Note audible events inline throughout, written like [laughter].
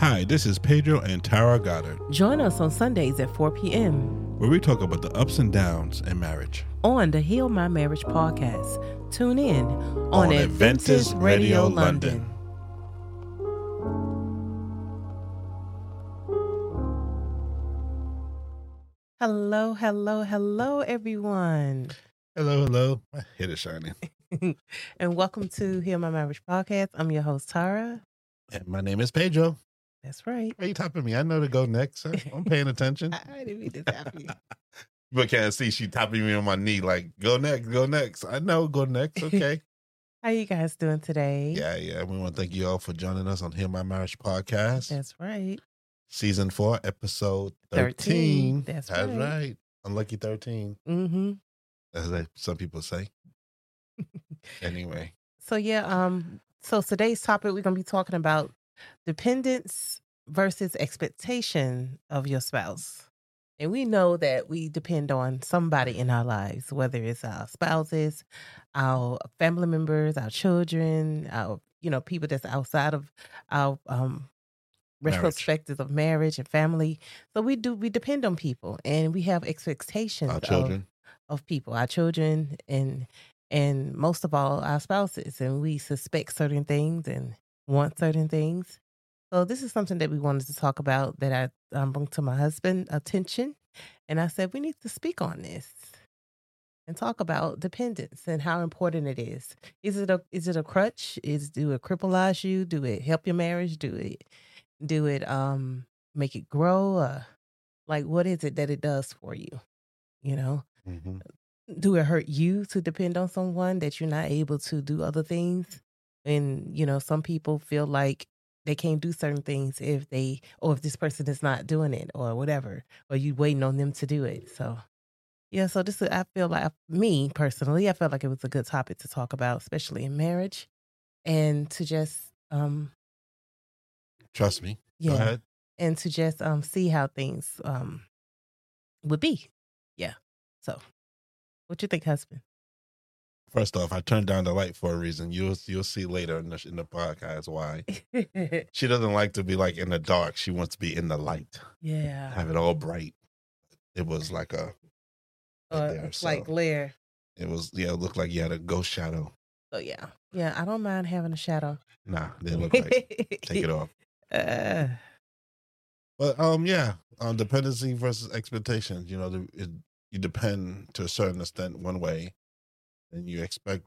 Hi, this is Pedro and Tara Goddard, Join us on Sundays at 4 p.m. where we talk about the ups and downs in marriage. on the Heal My Marriage podcast. Tune in on, On Adventist Adventist Radio, Radio London. London. Hello, hello, hello, everyone. Hello, hello. My head is shining. [laughs] and welcome to Heal My Marriage podcast. I'm your host, Tara. And my name is Pedro. That's right. Why are you tapping me? I know to go next. sir. I'm paying attention. [laughs] I didn't mean to tap you. [laughs] But can't see she tapping me on my knee like, go next, go next. I know, go next. [laughs] Okay. How you guys doing today? yeah, yeah. We want to thank you all for joining us on Heal My Marriage podcast, That's right. season four, episode 13. 13. That's That's right. right. Unlucky 13, Mm-hmm. as some people say. anyway. So yeah, um, so today's topic we're gonna be talking about dependence versus expectation of your spouse. And we know that we depend on somebody in our lives, whether it's our spouses, our family members, our children, our you know, people that's outside of our um retrospectives of marriage and family. So we do we depend on people and we have expectations Our of- children. of people, our children, and and most of all our spouses, and we suspect certain things and want certain things. So this is something that we wanted to talk about that I um, brought to my husband attention, and I said we need to speak on this and talk about dependence and how important it is. Is it a is it a crutch? Is do it crippleize you? Do it help your marriage? Do it do it um make it grow? Uh, like what is it that it does for you? You know hmm do it hurt you to depend on someone that you're not able to do other things and you know some people feel like they can't do certain things if they or if this person is not doing it or whatever or you waiting on them to do it so yeah so this is i feel like me personally i felt like it was a good topic to talk about especially in marriage and to just um Trust me. Go yeah ahead. and to just um see how things um would be yeah so what you think husband First off, I turned down the light for a reason. You'll you'll see later in the in the podcast why. [laughs] She doesn't like to be like in the dark. She wants to be in the light. yeah. Have it all bright. It was like a Uh, there, it's like so- glare. it was yeah, it looked like you had a ghost shadow. So yeah. Yeah, I don't mind having a shadow. Nah, didn't look like take it [laughs] off. Uh, But um yeah, um dependency versus expectations. You know, the, it, you depend to a certain extent one way, and you expect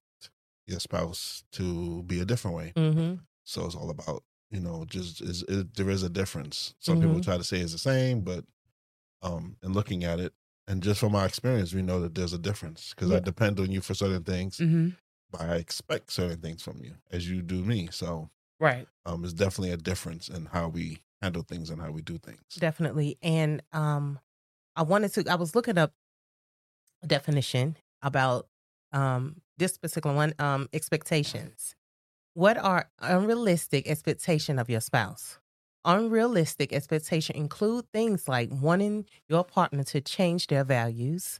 your spouse to be a different way. mhm. So it's all about you know just is it, there is a difference. Some people Mhm. try to say it's the same, but um in looking at it and just from our experience, we know that there's a difference because I depend on you for certain things, Mhm. but I expect certain things from you as you do me. So Right. um, it's definitely a difference in how we handle things and how we do things. Definitely. And um I wanted to I was looking up definition about um this particular one, um, expectations. What are unrealistic expectation of your spouse? Unrealistic expectation include things like wanting your partner to change their values,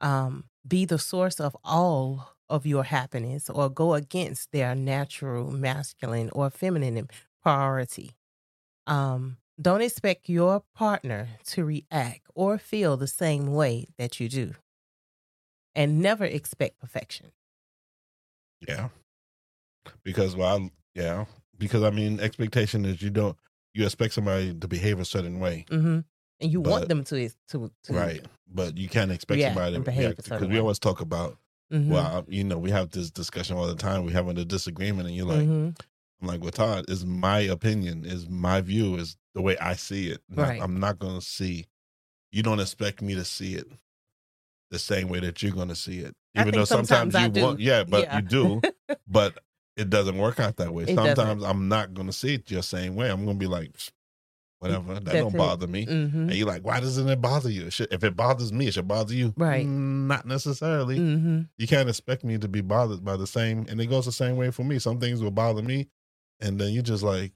um, be the source of all of your happiness, or go against their natural masculine or feminine priority. Um, don't expect your partner to react or feel the same way that you do. And never expect perfection. Yeah, because well, I, yeah, because I mean, expectation is you don't you expect somebody to behave a certain way, hmm And you But- want them to to, to right? But you can't expect somebody to behave a react certain because we always talk about Mhm, well, you know, we have this discussion all the time. We having a disagreement, and you're like, mhm. I'm like, well, Todd, is my opinion, is my view, is the way I see it. Right. I'm not going to see. You don't expect me to see it the same way that you're going to see it, even though sometimes sometimes, you want, yeah, but Yeah. you do, [laughs] but it doesn't work out that way. It doesn't. sometimes I'm not going to see it your same way. I'm going to be like, whatever, that That's don't it. bother me. Mhm. And you're like, why doesn't it bother you? It should, if it bothers me, it should bother you. Right. Mm, Not necessarily Mhm. you can't expect me to be bothered by the same and it goes the same way for me some things will bother me and then you're just like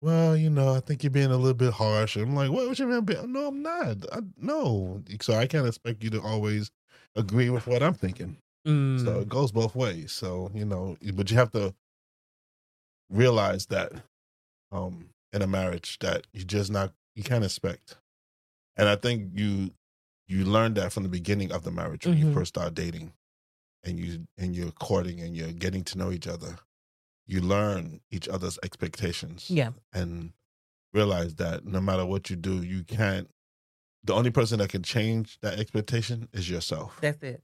well you know i think you're being a little bit harsh i'm like what, what you mean be-" no i'm not I, no so i can't expect you to always agree with what i'm thinking Mm. so it goes both ways so you know but you have to realize that um in a marriage that you just not you can't expect. And I think you you learn that from the beginning of the marriage when you Mhm. first start dating and you and you're courting and you're getting to know each other. You learn each other's expectations Yeah. and realize that no matter what you do, you can't the only person that can change that expectation is yourself. That's it.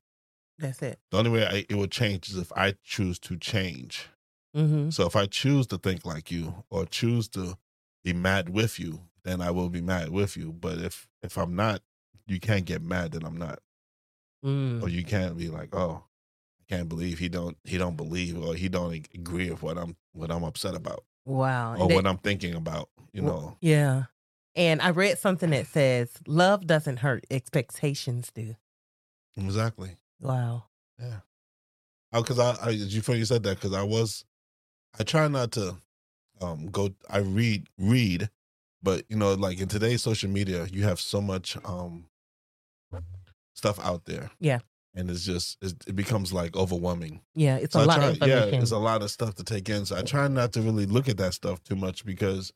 That's it. The only way I, it will change is if I choose to change. Mm-hmm. So if I choose to think like you or choose to be mad with you, then I will be mad with you. But if if I'm not, you can't get mad that I'm not, Mm. or you can't be like, oh, I can't believe he don't he don't believe or he don't agree with what I'm what I'm upset about Wow. or they- what I'm thinking about. You know, Yeah. And I read something that says love doesn't hurt, expectations do. exactly. Wow. Yeah. Oh, because I, I, you funny you said that because I was, I try not to, um, go. I read, read, but you know, like in today's social media, you have so much, um, stuff out there. Yeah. And it's just it becomes like overwhelming. Yeah, it's So a I lot try, of information. Yeah, it's a lot of stuff to take in. So I try not to really look at that stuff too much because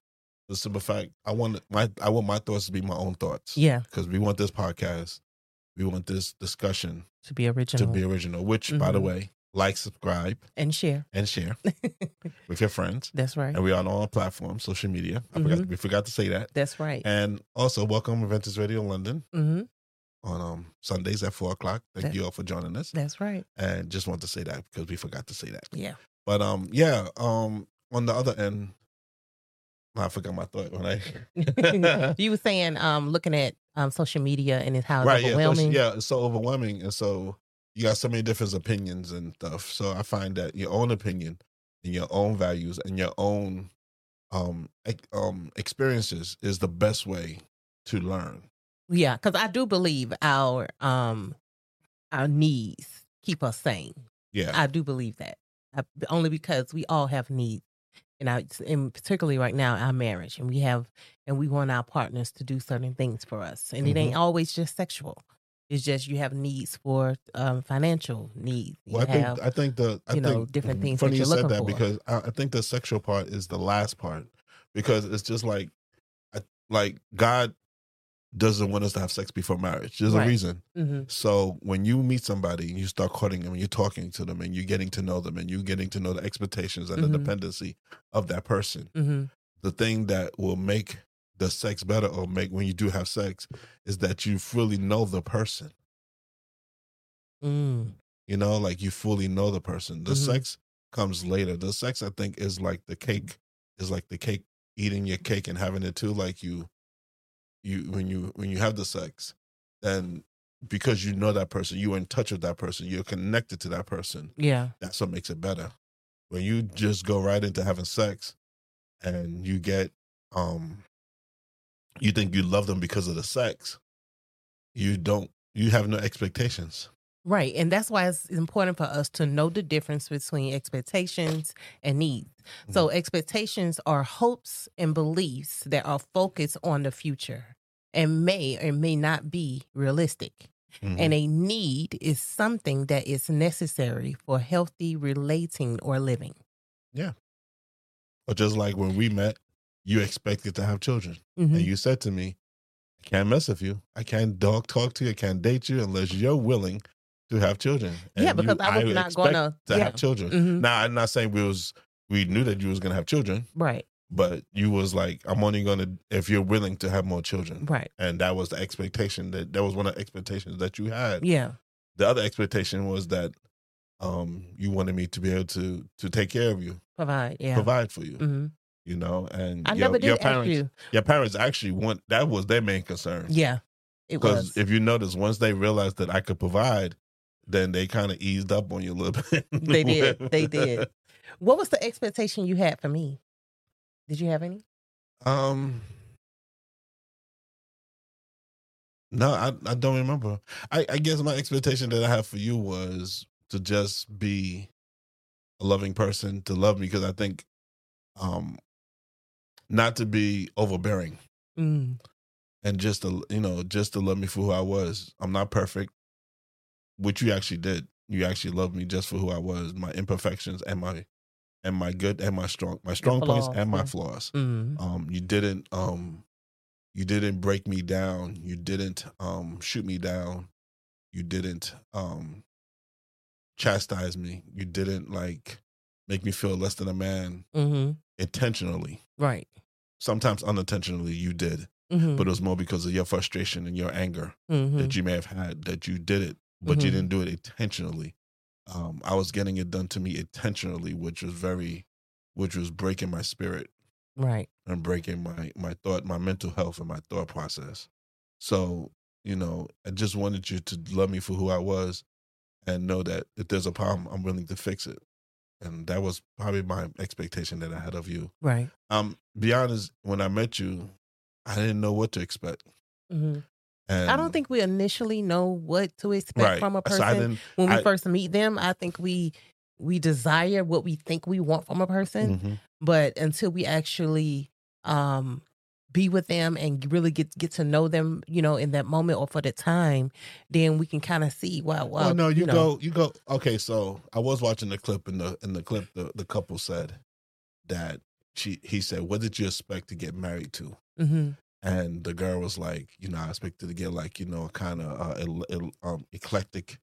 the simple fact I want my I want my thoughts to be my own thoughts. yeah, Because we want this podcast, we want this discussion to be original to be original. Which, by the Mhm. way, like, subscribe, and share. and share [laughs] with your friends. That's right. And we're on all platforms, social media. I forgot we forgot to say that. That's right. And also, welcome Adventist Radio London hmm on um, Sundays at four o'clock. Thank That- you all for joining us. That's right. And just want to say that because we forgot to say that. Yeah. But um, yeah. Um, on the other end, I forgot my thought when I. [laughs] [laughs] you were saying um looking at um social media and it's how it's right. Yeah. so- overwhelming. yeah. It's so overwhelming, and so you got so many different opinions and stuff. So I find that your own opinion and your own values and your own um um experiences is the best way to learn. Yeah, because I do believe our um our needs keep us sane. Yeah. I do believe that. I, only because we all have needs, and I, and particularly right now, our marriage, and we have, and we want our partners to do certain things for us, and it ain't Mm-hmm. always just sexual. It's just you have needs for um, financial needs. You Well, I think have, I think the I you know, think different things that Funny you said that for. because I, I think the sexual part is the last part because it's just like, I, like God doesn't want us to have sex before marriage. There's Right. a reason. hmm So when you meet somebody and you start courting them and you're talking to them and you're getting to know them and you're getting to know the expectations and Mhm. the dependency of that person, hmm the thing that will make the sex better or make when you do have sex is that you fully know the person. mm. You know, like you fully know the person. The Mhm. sex comes later. The sex, I think, is like the cake. Is like the cake, eating your cake and having it too. Like you, you when you when you have the sex, then because you know that person, you're in touch with that person, you're connected to that person. Yeah. That's what makes it better. When you just go right into having sex, and you get, um, you think you love them because of the sex, you don't. You have no expectations. Right. And that's why it's important for us to know the difference between expectations and needs. Mm-hmm. So, expectations are hopes and beliefs that are focused on the future and may or may not be realistic. Mhm. And a need is something that is necessary for healthy relating or living. Yeah. Or just like when we met, you expected to have children. Mhm. And you said to me, I can't mess with you. I can't dog talk to you. I can't date you unless you're willing to have children. Yeah, because you- I was not gonna- to yeah. have children. Mhm. Now I'm not saying we was we knew that you was gonna have children, Right. but you was like, I'm only gonna if you're willing to have more children. Right. And that was the expectation that that was one of the expectations that you had. Yeah. The other expectation was that um you wanted me to be able to to take care of you, Provide. Yeah. provide for you. hmm You know, and I your, never did your parents you. your parents actually want that was their main concern. Yeah. It Because if you notice, once they realized that I could provide, then they kind of eased up on you a little [laughs] bit. They did. They did. What was the expectation you had for me? Did you have any? Um, no, I I don't remember. I I guess my expectation that I have for you was to just be a loving person, to love me, because I think, um, not to be overbearing. Mm. and just to you know just to love me for who I was. I'm not perfect, which you actually did. You actually loved me just for who I was, my imperfections and my and my good and my strong my strong points and my flaws. Mm. Um, you didn't um, you didn't break me down. You didn't um shoot me down. You didn't um chastise me. You didn't like make me feel less than a man hmm intentionally. Right. Sometimes unintentionally, you did, hmm but it was more because of your frustration and your anger hmm that you may have had that you did it, but you Mhm. didn't do it intentionally. Um, I was getting it done to me intentionally, which was very, which was breaking my spirit Right. and breaking my my thought, my mental health, and my thought process. So you know, I just wanted you to love me for who I was, and know that if there's a problem, I'm willing to fix it. And that was probably my expectation that I had of you. Right. Um, be honest, when I met you, I didn't know what to expect. hmm And I don't think we initially know what to expect right. from a person didn't. when we I- first meet them. I think we we desire what we think we want from a person, Mhm. but until we actually um be with them and really get get to know them, you know, in that moment or for the time, then we can kind of see. Wow, wow. Well, no, you, know, go, you go. Okay, so I was watching the clip, and the in the clip, the, the couple said that she he said, "What did you expect to get married to?" hmm And the girl was like, "You know, I expected to get like you know, a kind of uh, el- el- um, eclectic,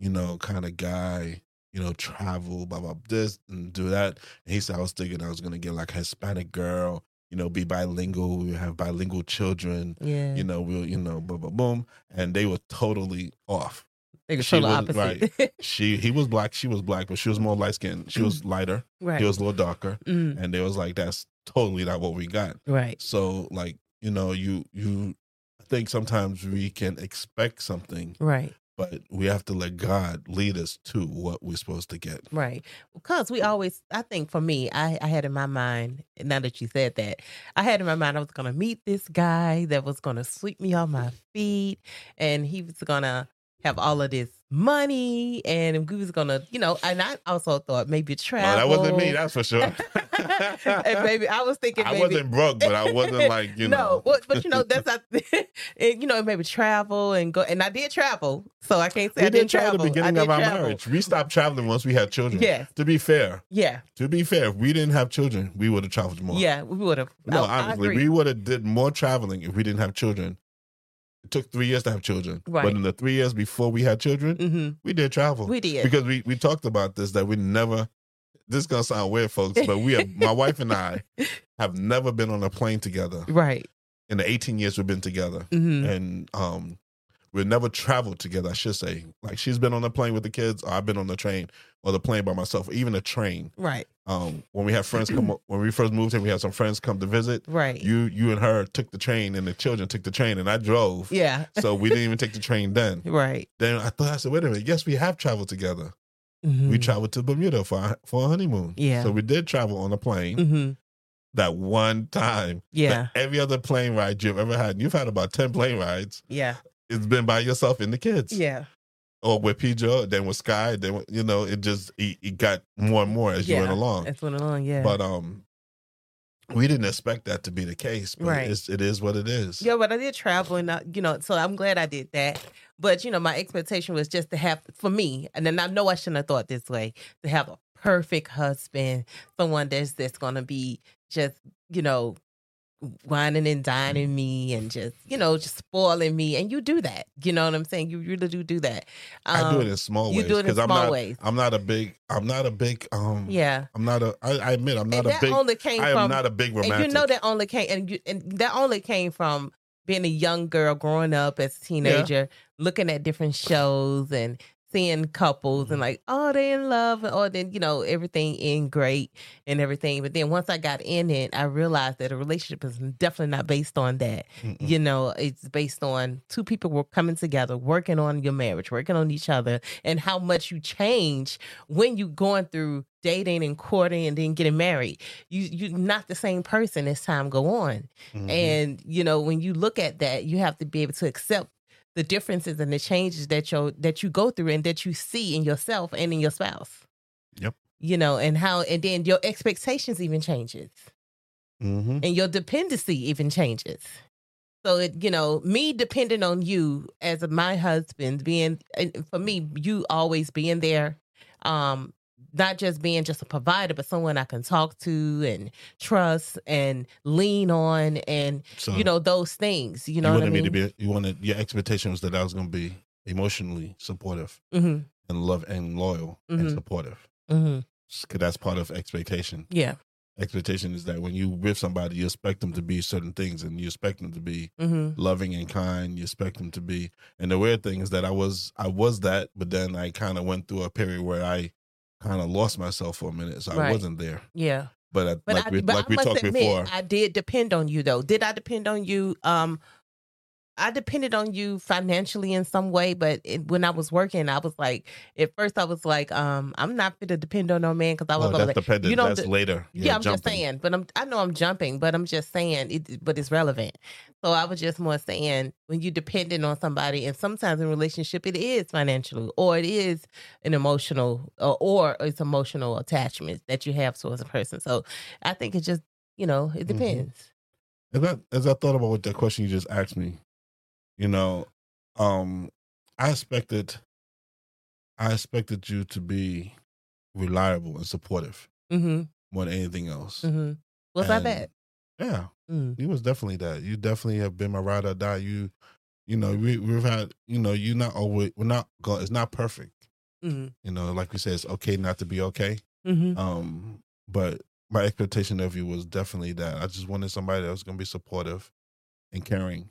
you know, kind of guy." You know, travel, blah blah, this and do that. And he said, I was thinking I was gonna get like a Hispanic girl, you know, be bilingual. We have bilingual children. Yeah, You know, we'll, you know, boom, boom, boom. And they were totally off. they were she total was- opposite. she he was black, she was black, but she was more light skinned. She was lighter, right. he was a little darker, Mm, and they was like, that's totally not what we got. right. So like, you know, you you think sometimes we can expect something, Right. but we have to let God lead us to what we're supposed to get. Right. Because we always, I think for me, I, I had in my mind, now that you said that, I had in my mind I was going to meet this guy that was going to sweep me off my feet and he was going to have all of this money and we was to, you know, and I also thought maybe No, travel. that wasn't me, that's for sure. [laughs] and maybe I was thinking I wasn't broke, but I wasn't [laughs] like, you know. no, but, but you know that's not, [laughs] and, you know maybe travel and go and I did travel, so I can't say we I did didn't travel at the beginning of our travel. marriage. We stopped traveling once we had children. Yes, To be fair, yeah, to be fair, if we didn't have children, we would have traveled more. yeah. We would have. No, I, I honestly, agree. we would have did more traveling if we didn't have children. It took three years to have children, Right. but in the three years before we had children, hmm we did travel We did. because we we talked about this that we never. This is gonna sound weird, folks, but we have [laughs] my wife and I have never been on a plane together right. in the 18 years we've been together, hmm and um, we've never traveled together. I should say, like she's been on the plane with the kids, or I've been on the train or the plane by myself, or even a train. Right. Um, when we have friends come, when we first moved here, we had some friends come to visit. Right. You you and her took the train, and the children took the train, and I drove. yeah. So we didn't even take the train then. [laughs] Right. Then I thought I said, wait a minute, yes, we have traveled together. We Mhm. traveled to Bermuda for our, for a honeymoon. Yeah. So we did travel on a plane Mhm. that one time. Yeah. Every other plane ride you've ever had, you've had about ten plane rides. Yeah. It's been by yourself and the kids. Yeah. Or with PJ, then with Sky, then with- you know it just it, it got more and more as you went along. That's went along. Yeah. But um, we didn't expect that to be the case. But Right. it's, it is what it is. yeah, but I did travel, and I, you know, so I'm glad I did that. But you know, my expectation was just to have for me, and then I know I shouldn't have thought this way to have a perfect husband, someone that's that's gonna be just you know whining and dining me and just you know just spoiling me and you do that you know what i'm saying you really do do that I do it Um, in small you ways do it in because I'm small not. ways I'm not a big. I'm not a big. Um. yeah I'm not a. I, I admit I'm not and a that big. only came I am from not a big romantic. and you know that only came and, you, and that only came from being a young girl growing up as a teenager looking at different shows and seeing couples Mm-hmm. and like oh they in love or then you know everything in great and everything but then once i got in it i realized that a relationship is definitely not based on that Mm-mm. you know it's based on two people were coming together working on your marriage working on each other and how much you change when you going through dating and courting and then getting married you you're not the same person as time go on Mhm. and you know when you look at that you have to be able to accept the differences and the changes that you that you go through and that you see in yourself and in your spouse Yep. you know and how and then your expectations even changes Mhm. and your dependency even changes. So it, you know, me depending on you as my husband, being for me, you always being there, um, not just being just a provider, but someone I can talk to and trust and lean on, and So you know those things. You know you what I mean? me to be. You wanted your expectation was that I was going to be emotionally supportive hmm and love and loyal and Mhm. supportive. Because that's part of expectation. Yeah. Expectation is that when you with somebody, you expect them to be certain things, and you expect them to be hmm loving and kind. You expect them to be. And the weird thing is that I was I was that, but then I kind of went through a period where I kind of lost myself for a minute, so I wasn't there. Yeah. But, I, But like I, we but like I we talked admit, before, I did depend on you though. Did I depend on you? Um, I depended on you financially in some way, but it, when I was working, I was like, at first I was like, um, I'm not fit to depend on no man because I was gonna that's like, dependent. you know, that's the- later. yeah, You're I'm just saying, but I'm I know I'm jumping, but I'm just saying it, but it's relevant. So I was just more saying when you dependent on somebody, and sometimes in relationship it is financially, or it is an emotional, or, or it's emotional attachment that you have towards a person. So I think it just you know it Mhm. depends. As I as I thought about what that question you just asked me, you know, um, I expected, I expected you to be reliable and supportive Mm-hmm. more than anything else. Mm-hmm. Was that And- bad? Yeah, Mm. you was definitely that. You definitely have been my ride or die. You, you know, we we've had, you know, you not always. We're not going. It's not perfect. Mm-hmm. You know, like we said, it's okay not to be okay. Mm-hmm. Um, but my expectation of you was definitely that. I just wanted somebody that was going to be supportive and caring,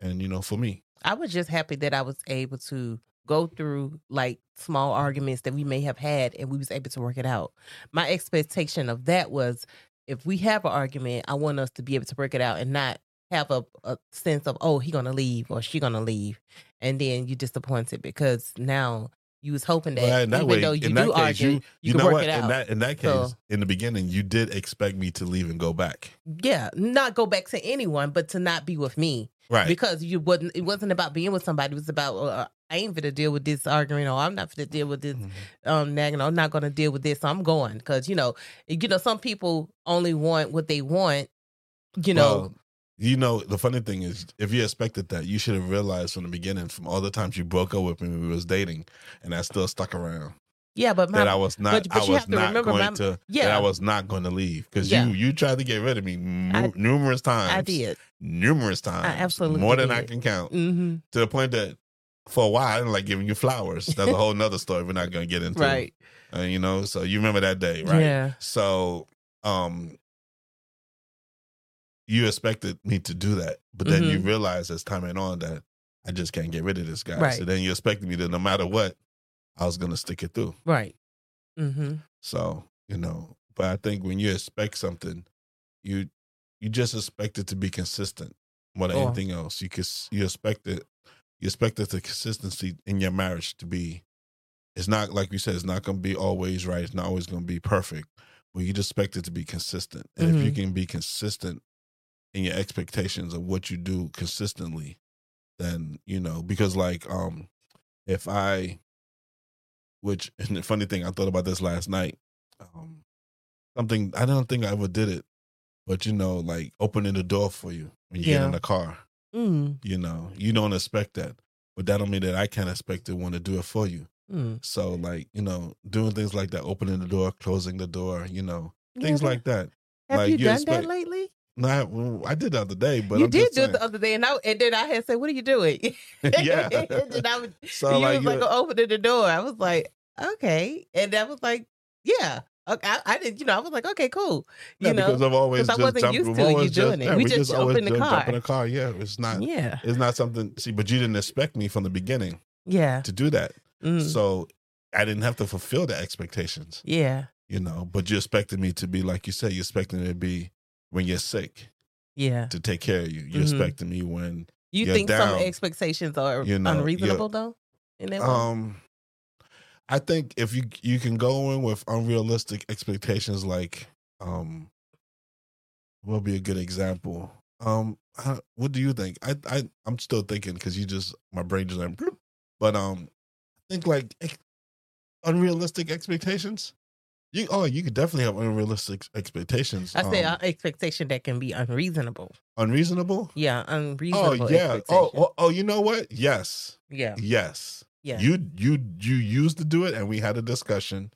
and you know, for me, I was just happy that I was able to go through like small arguments that we may have had and we was able to work it out. My expectation of that was if we have an argument, I want us to be able to work it out and not have a, a sense of, oh, he gonna leave or she gonna leave. And then you disappointed because now you was hoping that, Well, that even way, though you do argue, you you, you can know work what? it out. In that in that case, So- in the beginning, you did expect me to leave and go back, yeah, not go back to anyone, but to not be with me. right? because you wasn't it wasn't about being with somebody it was about uh, i ain't fit to deal with this arguing or i'm not fit to deal with this Mhm. um nagging i'm not going to deal with this so i'm going because you know you know some people only want what they want you know Well, you know, the funny thing is, if you expected that, you should have realized from the beginning, from all the times you broke up with me when we was dating, and I still stuck around. yeah but my that I was not. but- but I you was not remember going my- to. That. I was not going to leave because Yeah. you you tried to get rid of me I- numerous times. i did numerous times. I absolutely more than I can count. mm-hmm. To the point that for a while I didn't like giving you flowers. That's a whole nother story. We're not going to get into. [laughs] right Uh, you know, so you remember that day, right? yeah So, um, you expected me to do that, but then you Mhm. realize as time went on that I just can't get rid of this guy. So then you expected me to, no matter what, I was going to stick it through. right mm-hmm. So, you know, but I think when you expect something, you you just expect it to be consistent more than Oh. anything else. You you expect it you expect that the consistency in your marriage to be it's not like you said, it's not gonna be always right, it's not always gonna be perfect. But you just expect it to be consistent. And if you can be consistent in your expectations of what you do consistently, then you know, because like um if I which [laughs] and the funny thing, I thought about this last night. Um, something I don't think I ever did it, but you know, like opening the door for you when you get in the car. mm, You know, you don't expect that, but that don't mean that I can't expect to want to do it for you. mm. So, like you know, doing things like that, opening the door, closing the door, you know, things Yeah, like that. have like, you you done expect- that lately No, I, I did the other day, but you I'm did just do it the other day and, I, and then i had said what are you doing [laughs] yeah. and I was, [laughs] so you like, was like opening the door. I was like, okay, and I was like, yeah. Okay, I, I didn't, you know, I was like, okay, cool. You yeah, know, because I've always I wasn't jumped, used to you doing it. yeah, We just always opened the jump- jump in car. the car. Yeah, it's not. yeah, It's not something. See, but you didn't expect me from the beginning yeah, to do that, mm, so I didn't have to fulfill the expectations. yeah, You know, but you expected me to be like you said. You expected me to be when you're sick yeah. to take care of you. You Mhm. expected me when You you're think down. some expectations are You know, unreasonable though? In that way? um. I think if you you can go in with unrealistic expectations, like um, what would be a good example? Um, I, what do you think? I I I'm still thinking because you just my brain just went, but um, I think like unrealistic expectations. You oh you could definitely have unrealistic expectations. I say um, uh, expectation that can be unreasonable. unreasonable. Yeah, Oh unreasonable. yeah. Oh, oh oh you know what? Yes yeah, yes. yeah. You you you used to do it, and we had a discussion,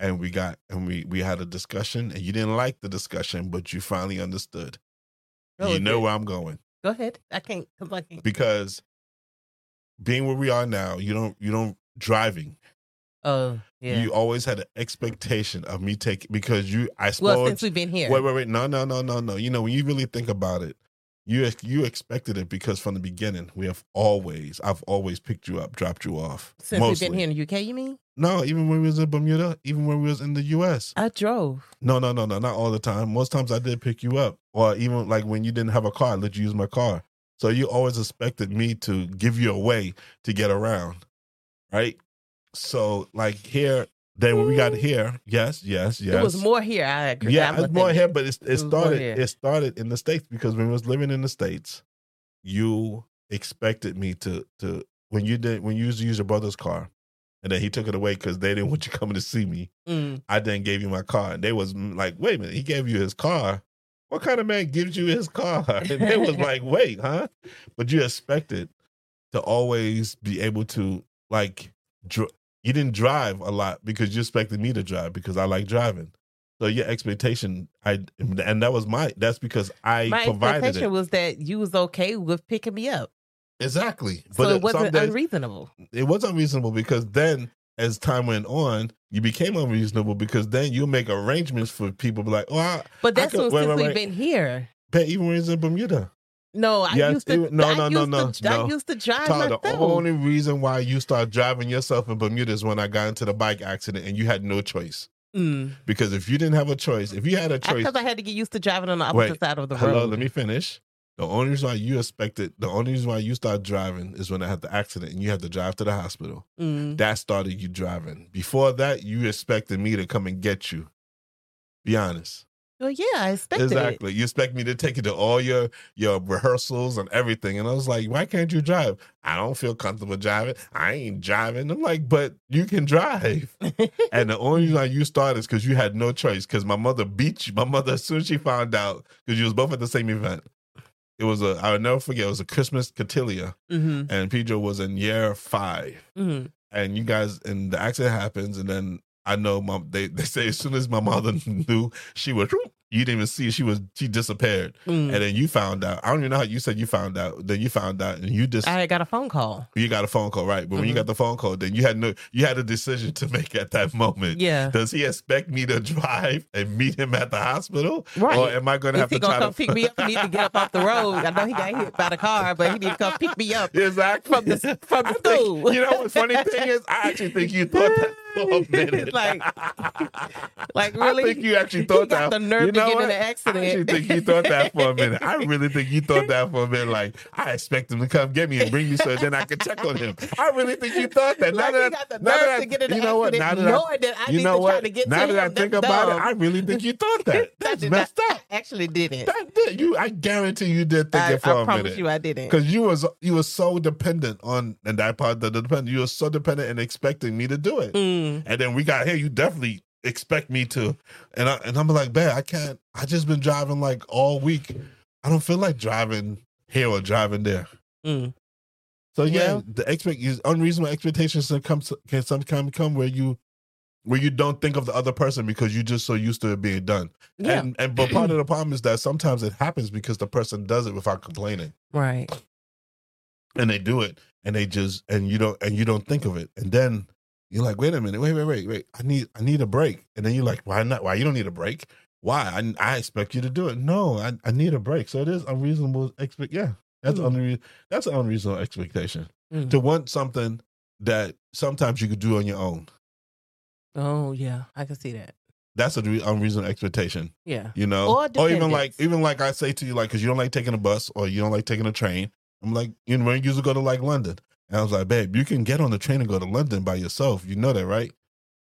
and we got and we we had a discussion, and you didn't like the discussion, but you finally understood. What you know it? where I'm going Go ahead. I can't. I can't. because being where we are now, you don't you don't driving. Oh yeah. You always had an expectation of me taking because you. I well, spoiled. since we've been here. Wait, wait, wait! No, no, no, no, no. You know when you really think about it, you you expected it because from the beginning we have always, I've always picked you up, dropped you off. since mostly. we've been here in the UK, you mean? No, even when we was in Bermuda, even when we was in the U.S. I drove. No, no, no, no, not all the time. Most times I did pick you up, or even like when you didn't have a car, I let you use my car. So you always expected me to give you a way to get around, right? So like here, then when we got here, yes, yes, yes. There was more here. I agree. Yeah, it's more here, but it was started. It started in the states because when we was living in the states, you expected me to to when you did when you used to use your brother's car, and then he took it away because they didn't [laughs] want you coming to see me. Mm. I then gave you my car, and they was mm, like, "Wait a minute, he gave you his car. What kind of man gives you his car?" [laughs] And they was [laughs] like, "Wait, huh?" But you expected to always be able to like. Dr- you didn't drive a lot because you expected me to drive because I like driving. So your expectation, I and that was my. That's because I My provided expectation it was that you was okay with picking me up, exactly. so it- it wasn't days- unreasonable. it was unreasonable because then as time went on, you became unreasonable because then you make arrangements for people be like, oh, I, But that's could- when wait, since wait, we've wait. been here. bet even when he was in Bermuda. No, I Yes, used to. it- no, I no, no, used no, I used to drive Todd, the only reason why you started driving yourself in Bermuda is when I got into the bike accident and you had no choice. Mm. Because if you didn't have a choice, if you had a choice, Because I had to get used to driving on the Wait, opposite side of the hello, road. let me finish. The only reason why you expected, the only reason why you started driving is when I had the accident and you had to drive to the hospital. Mm. That started you driving. Before that, you expected me to come and get you. Be honest. Well, yeah, I expected it. Exactly. You expect me to take you to all your your rehearsals and everything. And I was like, why can't you drive? I don't feel comfortable driving. I ain't driving. I'm like, but you can drive. and the only reason you started is because you had no choice. Because my mother beat you. My mother, as soon as she found out, because you was both at the same event. It was a, I would never forget, it was a Christmas cotillion. hmm And Pedro was in year five hmm and you guys and the accident happens and then I know mom they, [laughs] they say as soon as my mother [laughs] knew she was you didn't even see she was she disappeared Mm. and then you found out I don't even know how you said you found out then you found out and you just I got a phone call. you got a phone call right but when you Mhm. got the phone call then you had no you had a decision to make at that moment Yeah, does he expect me to [laughs] drive and meet him at the hospital right. or am I going to If have to gonna try come to pick me up, he need to get up off the road. I know he got hit by the car, but he need to come pick me up exactly from the from I the think- school. you know what funny thing is I actually think you thought that for a minute Like- like really, I think you actually thought got that. the nerve you to know get in what? an I accident. actually think you thought that for a [laughs] minute. I really think you thought that for a minute. Like, I expect him to come get me and bring me so then I can check on him. I really think you thought that. Now Like that, he got the now nerve that I- to get in you an know what? accident, Now that I, knowing that I you need know to what? try to get now to that I think about dumb. it, I really think you thought that. [laughs] That's messed not- up. Actually, didn't. That did you. I guarantee you did think I, it for I a promise you, I didn't. Because you was you was so dependent on and that part the dependent you were so dependent and expecting me to do it. Mm. And then we got here, you definitely expect me to. And I and I'm like, man, I can't. I just been driving like all week. I don't feel like driving here or driving there. Mm. So yeah, Yeah. the expect is unreasonable expectations can come can sometimes come where you where you don't think of the other person because you're just so used to it being done. Yeah, And and but part of the problem is that sometimes it happens because the person does it without complaining. right. and they do it and they just and you don't and you don't think of it and then you're like wait a minute wait wait wait wait. I need i need a break. And then you're like why not? Why you don't need a break? Why? I, I expect you to do it. No I, I need a break. So it is unreasonable expect yeah that's Mm. unre- that's an unreasonable expectation Mm. to want something that sometimes you could do on your own. Oh yeah, I can see that. that's an unreasonable expectation Yeah. you know? Or even like even like i say to you like because you don't like taking a bus or you don't like taking a train i'm like you know when you used to go to like london and i was like babe you can get on the train and go to london by yourself you know that right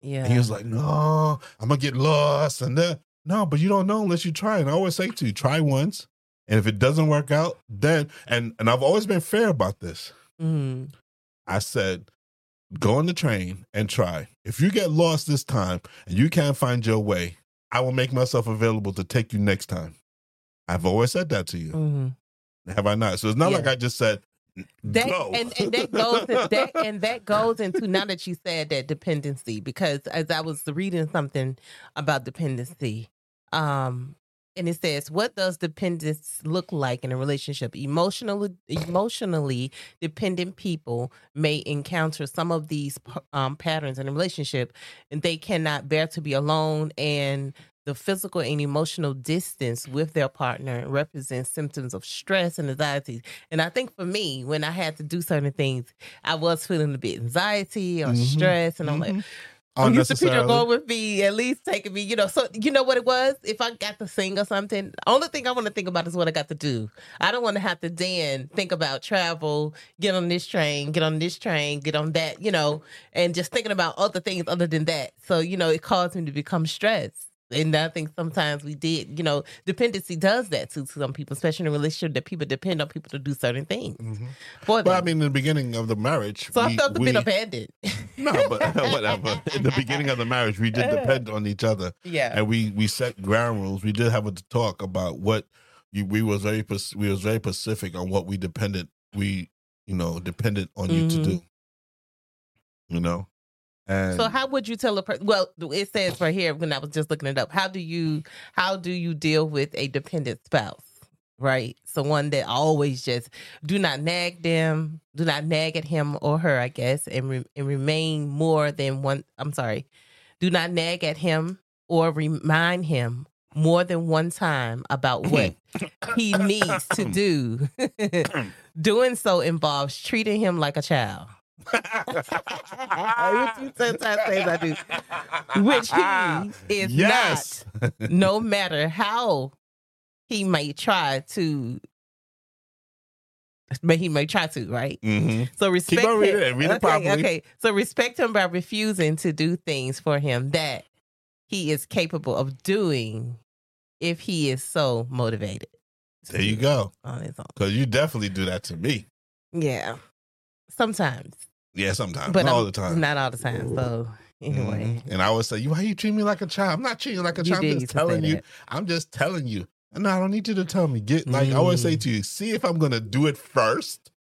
Yeah. and he was like no i'm gonna get lost and then no but you don't know unless you try and i always say to you try once and if it doesn't work out then and and i've always been fair about this Mm. I said, go on the train and try. If you get lost this time and you can't find your way, I will make myself available to take you next time. I've always said that to you. hmm Have I not? So it's not Yeah. like I just said, that and, and that goes that and that goes into now that you said that dependency because as I was reading something about dependency, um, and it says what does dependence look like in a relationship? Emotionally, emotionally dependent people may encounter some of these um, patterns in a relationship, and they cannot bear to be alone and the physical and emotional distance with their partner represents symptoms of stress and anxiety. And I think for me, when I had to do certain things, I was feeling a bit anxiety or Mhm. stress. And I'm like. I'm used to Pedro going with me, at least taking me, you know. So you know what it was? If I got to sing or something, the only thing I want to think about is what I got to do. I don't want to have to then think about travel, get on this train, get on this train, get on that, you know, and just thinking about other things other than that. So, you know, it caused me to become stressed. And I think sometimes we did, you know, dependency does that to some people, especially in a relationship that people depend on people to do certain things Mhm. for them. Well, I mean, in the beginning of the marriage, so I we- felt a we- bit abandoned. No, but [laughs] whatever. In the beginning of the marriage, we did [laughs] depend on each other, Yeah. and we we set ground rules. We did have a talk about what you, we was very we was very specific on what we depended we you know dependent on you to Mhm. do. You know, and So how would you tell a person? Well, it says right here when I was just looking it up. How do you how do you deal with a dependent spouse? Right, someone that always just do not nag them, do not nag at him or her, I guess, and re- and remain more than one. I'm sorry, do not nag at him or remind him more than one time about [coughs] what he needs to do. [laughs] [coughs] Doing so involves treating him like a child. Which you [laughs] sometimes say I do. Which he [laughs] is yes. not, no matter how he may try to, but he may try to, right? hmm So respect Keep on reading him. it. Read it okay, properly. okay. So respect him by refusing to do things for him that he is capable of doing if he is so motivated. There you go. On his own. Because you definitely do that to me. Yeah. Sometimes. Yeah, sometimes, But not all the time. Not all the time. So anyway. Mhm. And I would say, "You why you treat me like a child? I'm not treating you like a You child. I'm just telling you. that. I'm just telling you. No, I don't need you to tell me. Get like I always say to you, see if I'm gonna do it first.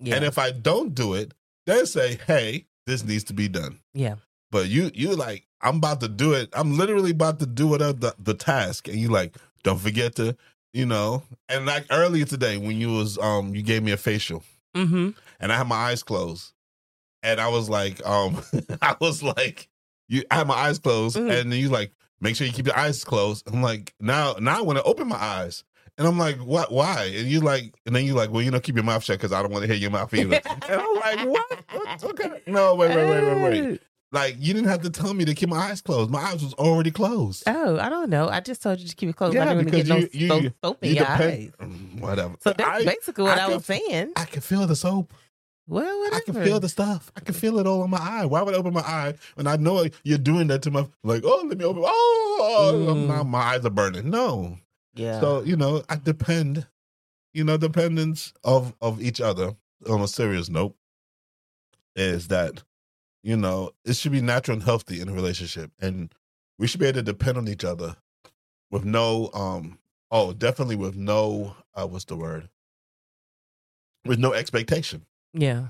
Yeah. And if I don't do it, then say, hey, this needs to be done. yeah. But you you like, I'm about to do it. I'm literally about to do whatever the, the task. And you like, don't forget to, you know, and like earlier today when you was um you gave me a facial Mm-hmm. and I had my eyes closed. And I was like, um, [laughs] I was like, you I had my eyes closed, Mhm. and then you like, make sure you keep your eyes closed. I'm like, now now I want to open my eyes. And I'm like, what? Why? And you like, and then you like, well, you know, keep your mouth shut because I don't want to hear your mouth either. [laughs] and I'm like, what? what? Okay. No, wait, wait, wait, wait, wait. Like, you didn't have to tell me to keep my eyes closed. My eyes was already closed. Oh, I don't know. I just told you to keep it closed. Yeah, I didn't because get no you- so- you- soap in You your depend- eyes. Mm, Whatever. So that's I, basically what I I, was saying. I can feel the soap. Well, whatever. I can feel the stuff. I can feel it all on my eye. Why would I open my eye when I know you're doing that to my like? Oh, let me open. Oh, Mm. now my eyes are burning. No. Yeah. So you know, I depend. You know, dependence of of each other. On a serious note, is that you know it should be natural and healthy in a relationship, and we should be able to depend on each other with no um. Oh, definitely with no. Uh, what's the word? With no expectation. Yeah.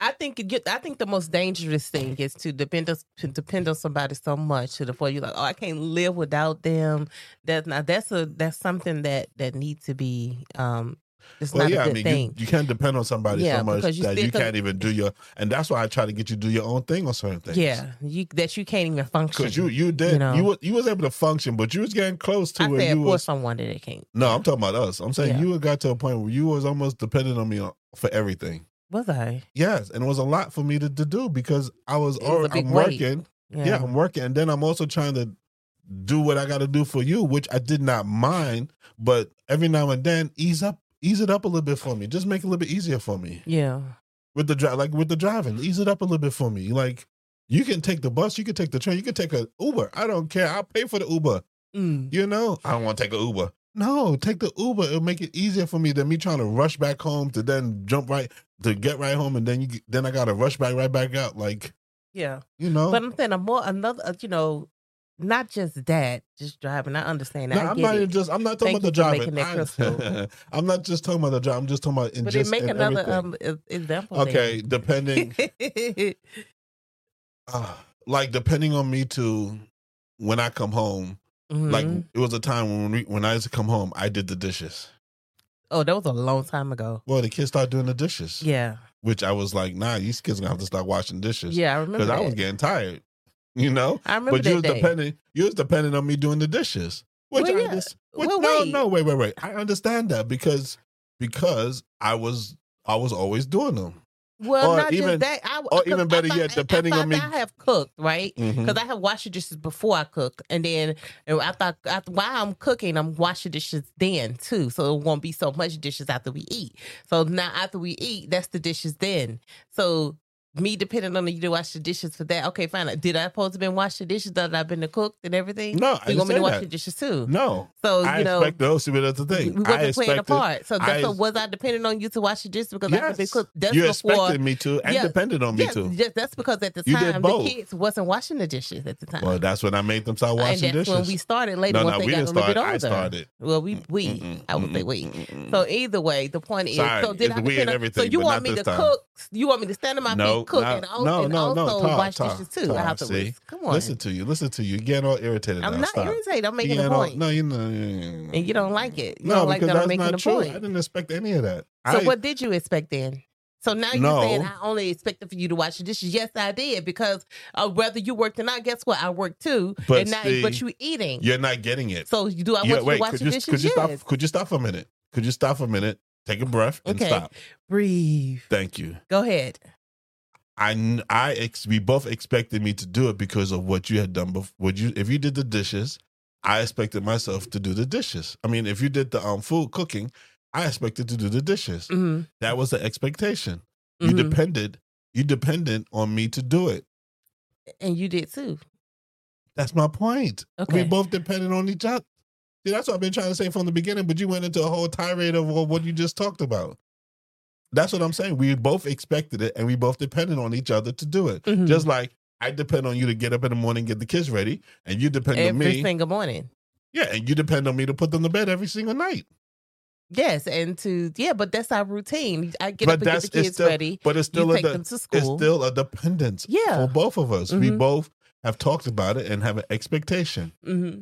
I think it get, I think the most dangerous thing is to depend on, to depend on somebody so much to the point you're like, oh, I can't live without them. That's not that's a that's something that that needs to be um. It's Well, not yeah, a I good mean, thing. you, you can't depend on somebody Yeah, so much you that you can- can't even do your, and that's why I try to get you to do your own thing on certain things. yeah, you that you can't even function. because you you did you you, know. was you was able to function, but you was getting close to I where you for was. someone that it can't. No, I'm talking about us. I'm saying Yeah. you got to a point where you was almost dependent on me for everything. Was I? Yes, and it was a lot for me to, to do because I was, was already, I'm weight. working. Yeah. I'm working, and then I'm also trying to do what I got to do for you, which I did not mind. But every now and then, ease up, ease it up a little bit for me. Just make it a little bit easier for me. Yeah. with the drive, like with the driving, ease it up a little bit for me. Like you can take the bus, you can take the train, you can take a Uber. I don't care. I'll pay for the Uber. Mm. You know, I don't want to take an Uber. No, take the Uber. It'll make it easier for me than me trying to rush back home to then jump right to get right home, and then you then I gotta rush back right back out. Like Yeah. you know, But I'm saying a more another, uh, you know, not just that, just driving. I understand. No, I I'm get not it. even just. I'm not talking Thank about the driving. I, am [laughs] not just talking about the drive. I'm just talking about in but then just make another everything. um example. okay, depending, uh, [laughs] like depending on me to when I come home. Like Mhm. it was a time when we, when I used to come home, I did the dishes. Oh, that was a long time ago. Well, the kids started doing the dishes, Yeah, which I was like, nah, these kids gonna have to start washing dishes. yeah, I remember. because I was getting tired. [laughs] You know, I remember but you was day. depending. You was depending on me doing the dishes. Which Well, I yeah. just, which, Well, no, wait. no, wait, wait, wait. I understand that because because I was I was always doing them. Well, Or not even- just that. I, or even I better thought- yet, depending I on me- I have cooked right mm-hmm. because I have washed the dishes before I cook, and then and I thought after, while I'm cooking, I'm washing dishes then too, so it won't be so much dishes after we eat. So now after we eat, that's the dishes then. So me depending on you to wash the dishes for that. Okay, fine. Did I supposed to been wash the dishes that I've been to cook and everything? No, I you want me to wash that. the dishes too? No, So I you know. expect those to be that's the thing. we wasn't playing a part, so that's I- so was I depending on you to wash the dishes because I have been Yes, cooked? That's you before expected me to, and Yeah, depended on me Yes, to. yes, that's because at the time the kids wasn't washing the dishes at the time. Well, that's when I made them start and washing that's dishes. when we started later no, once no, they we got a didn't little start. bit older. I started. Well, we mm, we Mm-mm, I would mm, say mm-mm, we. mm-mm. So either way, the point is, so did I we depend and on- So you want me to cook? You want me to stand on my No, feet, cook, not- and also, no, and no, no, also Todd, wash Todd, dishes too Todd, afterwards? see? Come on, Listen to you. Listen to you. You're getting all irritated I'm now. not Stop. irritated. I'm making a point, No, you know. and you don't like it. You No, don't like that I'm making a true. point. I didn't expect any of that. So I, what did you expect then? So now you're No. saying I only expected for you to wash the dishes. Yes, I did because uh, whether you worked or not, guess what? I worked too. But and now, see, but you eating. You're not getting it. So you do I want Yeah, you wait, to wash the dishes? could you yes. stop? Could you stop for a minute? Could you stop for a minute? Take a breath and Okay. stop. Breathe. Thank you. Go ahead. I, I, ex- we both expected me to do it because of what you had done before. Would you, if you did the dishes, I expected myself to do the dishes. I mean, if you did the um food cooking, I expected to do the dishes. hmm That was the expectation. You Mhm. depended, you depended on me to do it. And you did too. That's my point. Okay. We both depended on each other. That's what I've been trying to say from the beginning, but you went into a whole tirade of what you just talked about. That's what I'm saying. We both expected it and we both depended on each other to do it. Mhm. Just like I depend on you to get up in the morning, get the kids ready, and you depend on me Every single morning. Yeah, and you depend on me to put them to bed every single night. Yes, and to yeah, but that's our routine. I get But up and get the kids still- ready. But it's still a take de- them to it's still a dependence Yeah. for both of us. We Mhm. both have talked about it and have an expectation. hmm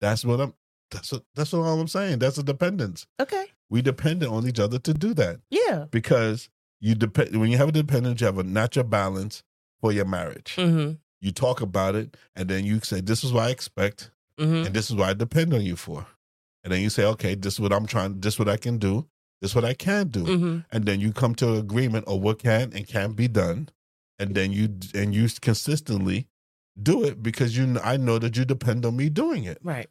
That's what I'm. That's what. That's what I'm saying. That's a dependence. Okay. We dependent on each other to do that Yeah. because you depend. When you have a dependence, you have a natural balance for your marriage. hmm You talk about it, and then you say, "This is what I expect, hmm and this is what I depend on you for." And then you say, "Okay, this is what I'm trying. This is what I can do. This is what I can do." hmm And then you come to an agreement of what can and can't be done, and then you and you consistently do it because you. I know that you depend on me doing it. Right.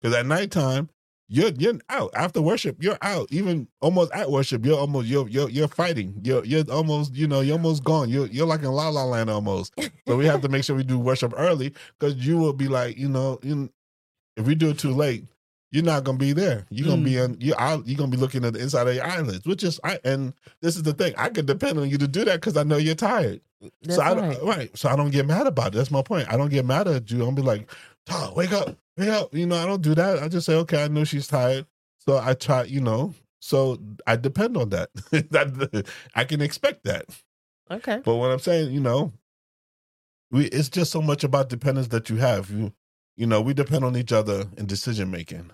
Because at nighttime, you're you're out after worship. You're out. Even almost at worship, you're almost you're you're you're fighting. You're you're almost you know you're almost gone. You're you're like in La La Land almost. So we have to make sure we do worship early because you will be like you know you, if we do it too late, you're not gonna be there. You're gonna be mm. in you're. You're gonna be looking at the inside of your eyelids, which is I and this is the thing. I could depend on you to do that because I know you're tired. That's so I right. don't, right. So I don't get mad about it. That's my point. I don't get mad at you. I'll be like, Todd, wake up, wake up. You know, I don't do that. I just say, okay, I know she's tired. So I try, you know, so I depend on that. [laughs] that I can expect that. Okay. But what I'm saying, you know, we it's just so much about dependence that you have. You you know, we depend on each other in decision making.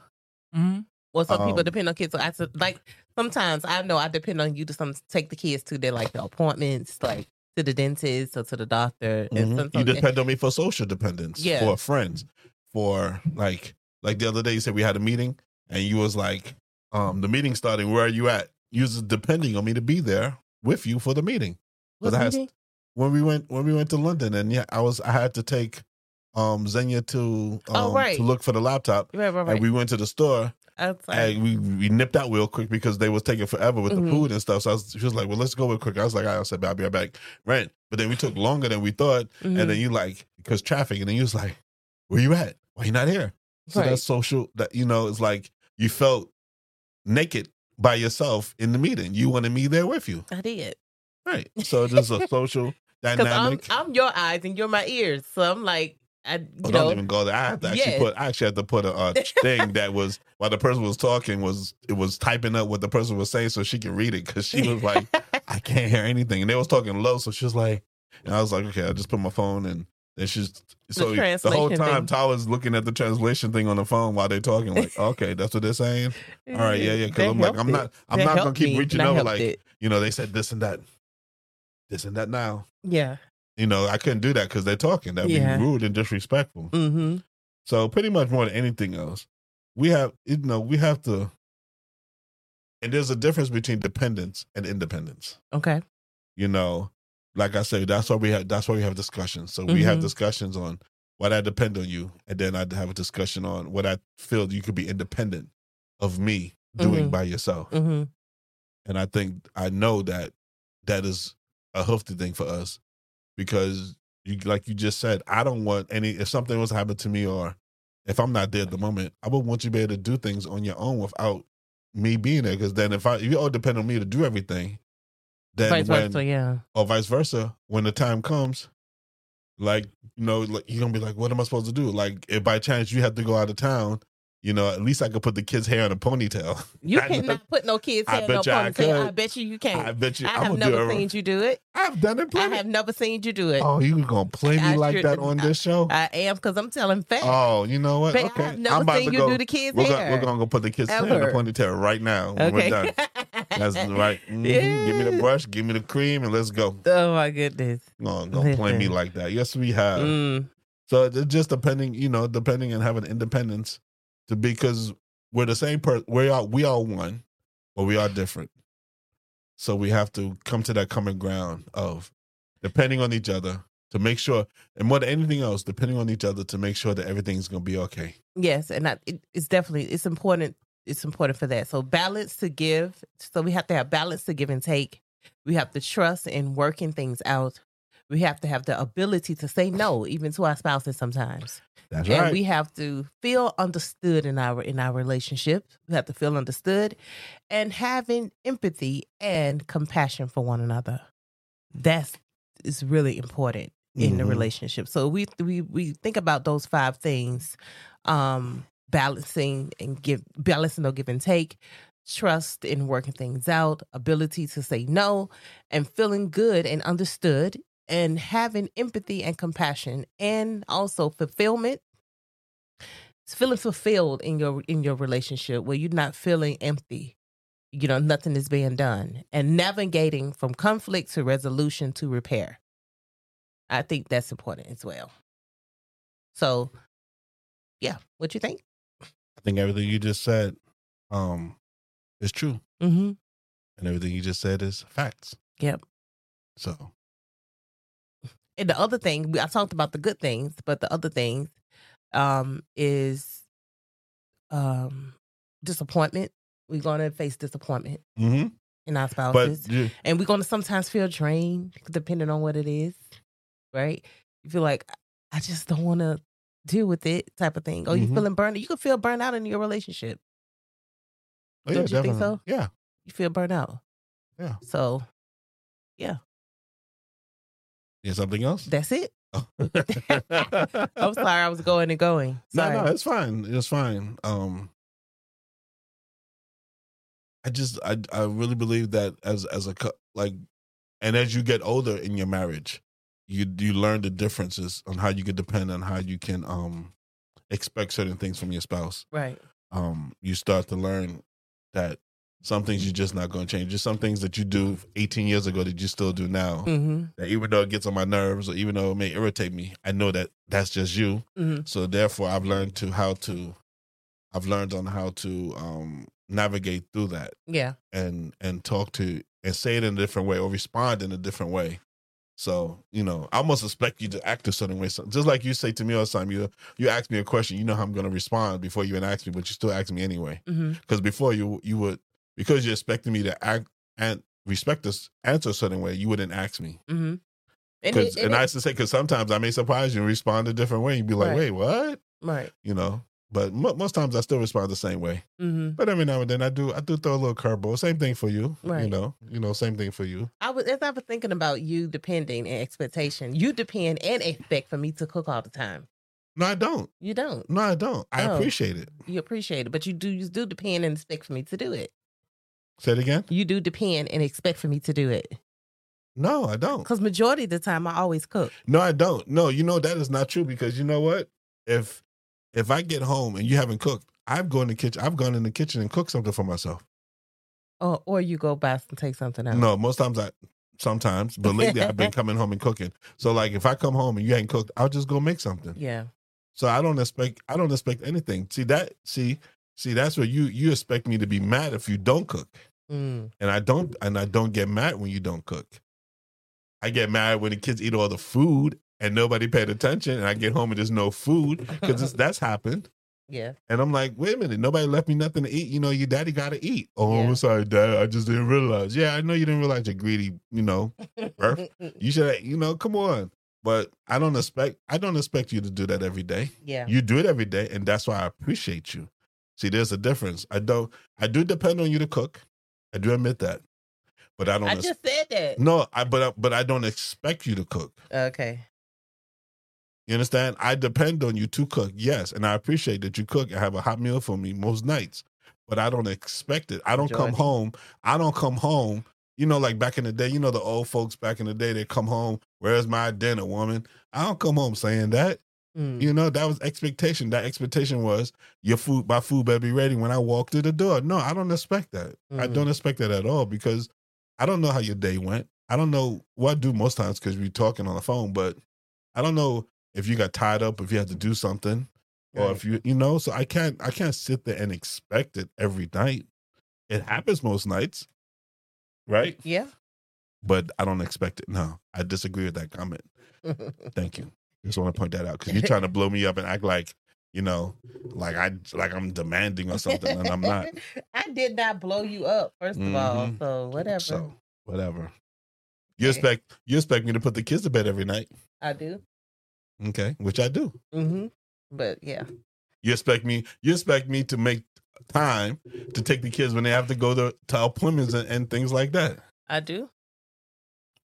Mm-hmm. Well, some people Um, depend on kids. So I like sometimes I know I depend on you to some take the kids to their like the appointments, like to the dentist or to the doctor. And Mhm. some, You depend on me for social dependence, Yeah. for friends, for like like the other day you said we had a meeting and you was like, um, the meeting starting, where are you at? You was depending on me to be there with you for the meeting. What meeting? When we went when we went to London and yeah, I was I had to take um Xenia to um Oh, right. to look for the laptop. Right, right, right. And we went to the store and we, we nipped out real quick because they was taking forever with Mhm. the food and stuff. So I was, she was like, "Well, let's go real quick." I was like, "I said, I'll be right back." Right, but then we took longer than we thought, mhm. and then you like because traffic, and then you was like, "Where you at? Why you not here?" So Right. that's social. That you know, it's like you felt naked by yourself in the meeting. You wanted me there with you, I did. right? [laughs] So there's a social Because I'm dynamic. I'm your eyes and you're my ears. So I'm like, I, you Oh, know, don't even go there. I have to actually Yeah. put. I actually had to put a, uh thing that was while the person was talking was it was typing up what the person was saying so she could read it because she was like, [laughs] I can't hear anything, and they was talking low, so she was like, and I was like, okay, I just put my phone and then just so the, whole time thing. Tyler's looking at the translation thing on the phone while they're talking, like, [laughs] okay, that's what they're saying. All right, yeah, yeah. Because I'm like, I'm it. not, I'm That not gonna keep me, reaching over like, it. you know, they said this and that, this and that now. yeah. You know, I couldn't do that because they're talking. That'd Yeah. be rude and disrespectful. Mm-hmm. So pretty much more than anything else, we have you know we have to, and there's a difference between dependence and independence. Okay. You know, like I said, that's why we have that's why we have discussions. So we have Mhm. discussions on what I depend on you, and then I'd have a discussion on what I feel you could be independent of me doing Mhm. by yourself. Mm-hmm. And I think I know that that is a healthy thing for us because you like you just said, I don't want any if something was to happen to me or if I'm not there at the moment, I would want you to be able to do things on your own without me being there. Because then if I if you all depend on me to do everything, then Vice when versa, yeah. or vice versa, when the time comes, like you know, like you're gonna be like, what am I supposed to do? Like if by chance you have to go out of town, you know, at least I could put the kid's hair in a ponytail. You [laughs] I cannot put no kids I hair in no bet you I ponytail. I, bet you you can't. I bet you I have never seen you do it. I've done it I have never seen you do it. Oh, you gonna play me like that on this show? I am because I'm telling facts. oh, you know what? Babe, okay, I have never I'm about seen to you go. do the kids' we're, hair. gonna, we're gonna go put the kids' hair in a ponytail right now. When okay. we're done. That's [laughs] right. Mhm. Give me the brush, give me the cream, and let's go. Oh my goodness. No, don't play me like that. Yes, we have. Mm. So it's just depending, you know, depending on having independence because we're the same person. We are we are one, but we are different. So we have to come to that common ground of depending on each other to make sure, and more than anything else, depending on each other to make sure that everything's gonna be okay. Yes, and that, it, it's definitely it's important. It's important for that. So balance to give. So we have to have balance to give and take. We have to trust in working things out. We have to have the ability to say no, even to our spouses sometimes. That's and right. we have to feel understood in our in our relationship. We have to feel understood and having empathy and compassion for one another. That's is really important in the Mhm. relationship. So we we we think about those five things, um, balancing and give balancing or give and take, trust in working things out, ability to say no, and feeling good and understood, and having empathy and compassion, and also fulfillment. It's feeling fulfilled in your in your relationship where you're not feeling empty. You know, nothing is being done. And navigating from conflict to resolution to repair. I think that's important as well. So, yeah, what you think? I think everything you just said um is true. Mm-hmm. And everything you just said is facts. Yep. So And the other thing, I talked about the good things, but the other things um, is um, disappointment. We're going to face disappointment hmm in our but spouses. and we're going to sometimes feel drained depending on what it is, right? You feel like, I just don't want to deal with it type of thing. Or you Mhm. feeling burned. You can feel burnt out in your relationship. oh, Don't you think so? Yeah. You feel burnt out. Yeah. So Yeah, something else? that's it. Oh. [laughs] I'm sorry, I was going and going. No, Sorry. no, it's fine. It's fine. Um, I just, I, I really believe that as, as a, like, and as you get older in your marriage, you, you learn the differences on how you can depend on how you can, um, expect certain things from your spouse. Right. Um, you start to learn that some things you're just not going to change. Just some things that you do 18 years ago that you still do now. Mm-hmm. That even though it gets on my nerves or even though it may irritate me, I know that that's just you. Mm-hmm. So therefore, I've learned to how to, I've learned on how to um, navigate through that Yeah. and and talk to and say it in a different way or respond in a different way. So you know, I almost expect you to act a certain way. So just like you say to me all the time, you you ask me a question, you know how I'm going to respond before you even ask me, but you still ask me anyway. Mm-hmm. Because before you you would because you're expecting me to act and respect this answer a certain way, you wouldn't ask me. Mm-hmm. And, it- and, it- I used to say, because sometimes I may surprise you and respond a different way. You'd be like, Right. wait, what? right. You know, but mo- most times I still respond the same way. Mm-hmm. But every now and then I do, I do throw a little curveball. Same thing for you. Right. You know, you know, same thing for you. I was as I was thinking about you depending and expectation. You depend and expect for me to cook all the time. No, I don't. You don't. No, I don't. I Oh. appreciate it. You appreciate it, but you do you do depend and expect for me to do it. Say it again. You do depend and expect for me to do it. No, I don't. Because majority of the time I always cook. No, I don't. No, you know that is not true because you know what? If if I get home and you haven't cooked, I've gone in the kitchen. I've gone in the kitchen and cooked something for myself. Or or you go buy and take something out. No, most times I sometimes, but lately I've been [laughs] coming home and cooking. So like if I come home and you ain't cooked, I'll just go make something. Yeah. So I don't expect I don't expect anything. See that see see that's where you you expect me to be mad if you don't cook. Mm. And I don't and I don't get mad when you don't cook. I get mad when the kids eat all the food and nobody paid attention and I get home and there's no food because [laughs] that's happened. Yeah. And I'm like, wait a minute, nobody left me nothing to eat. You know, your daddy got to eat. Oh, Yeah. I'm sorry, dad. I just didn't realize. Yeah, I know you didn't realize you're greedy. You know, [laughs] you should, you know, come on. But I don't expect, I don't expect you to do that every day. yeah. You do it every day, and that's why I appreciate you. See, there's a difference. I don't, I do depend on you to cook. I do admit that, but I don't. I ex- just said that. no, I but I, but I don't expect you to cook. Okay. You understand? I depend on you to cook, yes, and I appreciate that you cook and have a hot meal for me most nights. But I don't expect it. I don't come home. I don't come home. You know, like back in the day. You know, the old folks back in the day. They come home. Where's my dinner, woman? I don't come home saying that. Mm. You know, that was expectation. That expectation was your food. My food better be ready when I walk through the door. No, I don't expect that. I Mhm. don't expect that at all because I don't know how your day went. I don't know what I do most times because we're talking on the phone, but I don't know if you got tied up, if you had to do something, or if you, you know. So I can't, I can't sit there and expect it every night. It happens most nights, right? Yeah. But I don't expect it. No, I disagree with that comment. [laughs] Thank you. Just want to point that out because you're [laughs] trying to blow me up and act like, you know, like I, like I'm demanding or something, and I'm not. [laughs] I did not blow you up, first of all. Mhm. So whatever. So whatever. You Okay. expect you expect me to put the kids to bed every night, I do. okay? Which I do. Mm-hmm. But yeah. You expect me. You expect me to make time to take the kids when they have to go to, to appointments and, and things like that. I do.